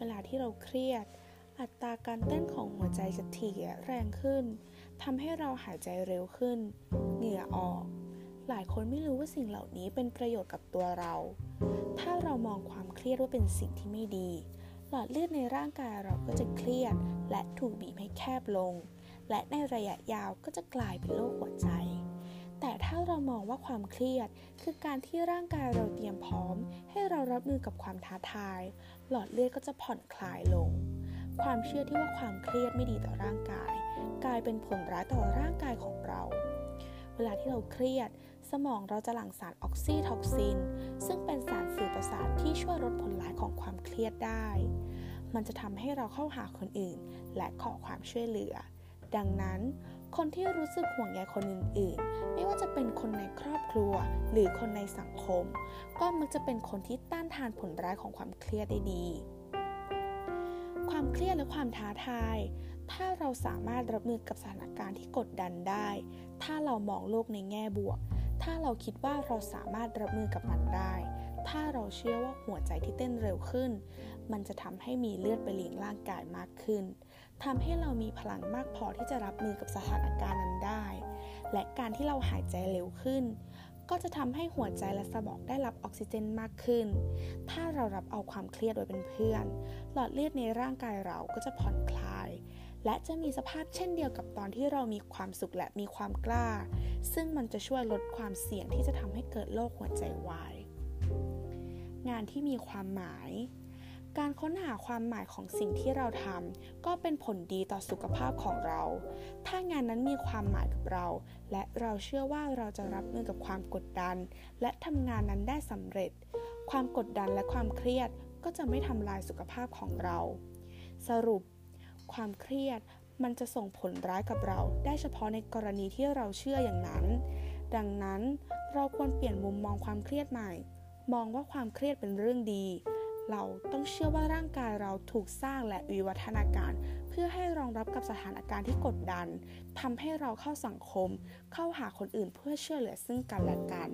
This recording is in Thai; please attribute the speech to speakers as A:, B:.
A: วลาที่เราเครียด อัตราการเต้นของหัวใจจะถี่แรงขึ้นทำให้เราหายใจเร็วขึ้น เหงื่อออก หลายคนไม่รู้ว่าสิ่งเหล่านี้เป็นประโยชน์กับตัวเรา ถ้าเรามองความเครียดว่าเป็นสิ่งที่ไม่ดี หลอดเลือดในร่างกายเราก็จะเครียด และถูกบีบให้แคบลง และในระยะยาวก็จะกลายเป็นโรคหัวใจ มองว่าความเครียด คือการที่ร่างกายเราเตรียมพร้อม ให้เรารับมือกับความท้าทาย หลอดเลือดก็จะผ่อนคลายลง ความเชื่อที่ว่าความเครียดไม่ดีต่อร่างกาย กลายเป็นผลร้ายต่อร่างกายของเรา เวลาที่เราเครียด สมองเราจะหลั่งสารออกซิทอกซิน ซึ่งเป็นสารสื่อประสาทที่ช่วยลดผลร้ายของความเครียดได้ มันจะทำให้เราเข้าหาคนอื่น และขอความช่วยเหลือ ดังนั้น คนที่รู้สึกห่วงใยคนอื่นๆ ไม่ว่าจะเป็นคนในครอบครัว หรือคนในสังคม ก็มักจะเป็นคนที่ต้านทานผลร้ายของความเครียดได้ดี ความเครียดและความท้าทาย ถ้าเราสามารถรับมือกับสถานการณ์ที่กดดันได้ ถ้าเรามองโลกในแง่บวก ถ้าเราคิดว่าเราสามารถรับมือกับมันได้ ถ้าเราเชื่อว่าหัวใจที่เต้นเร็วขึ้น มันจะทำให้มีเลือดไปเลี้ยงร่างกายมากขึ้น ทำให้เรามีพลังมากพอที่จะรับมือกับสถานการณ์นั้นได้ และการที่เราหายใจเร็วขึ้น ก็จะทำให้หัวใจและสมองได้รับออกซิเจนมากขึ้น ถ้าเรารับเอาความเครียดไว้เป็นเพื่อน หลอดเลือดในร่างกายเราก็จะผ่อนคลาย และจะมีสภาพเช่นเดียวกับตอนที่เรามีความสุขและมีความกล้า ซึ่งมันจะช่วยลดความเสี่ยงที่จะทำให้เกิดโรคหัวใจวาย งานที่มีความหมาย การค้นหาความหมายของสิ่งที่เราทำก็เป็นผลดีต่อสุขภาพของเรา ถ้างานนั้นมีความหมายกับเรา และเราเชื่อว่าเราจะรับมือกับความกดดัน และทำงานนั้นได้สำเร็จ ความกดดันและความเครียดก็จะไม่ทำลายสุขภาพของเรา สรุป ความเครียดมันจะส่งผลร้ายกับเราได้เฉพาะในกรณีที่เราเชื่ออย่างนั้น ดังนั้นเราควรเปลี่ยนมุมมองความเครียดใหม่ มองว่าความเครียดเป็นเรื่องดี เราต้องเชื่อว่าร่างกายเราถูกสร้างและวิวัฒนาการ เพื่อให้รองรับกับสถานการณ์ที่กดดันทำให้เราเข้าสังคม เข้าหาคนอื่นเพื่อเชื่อเหลือซึ่งกันและกัน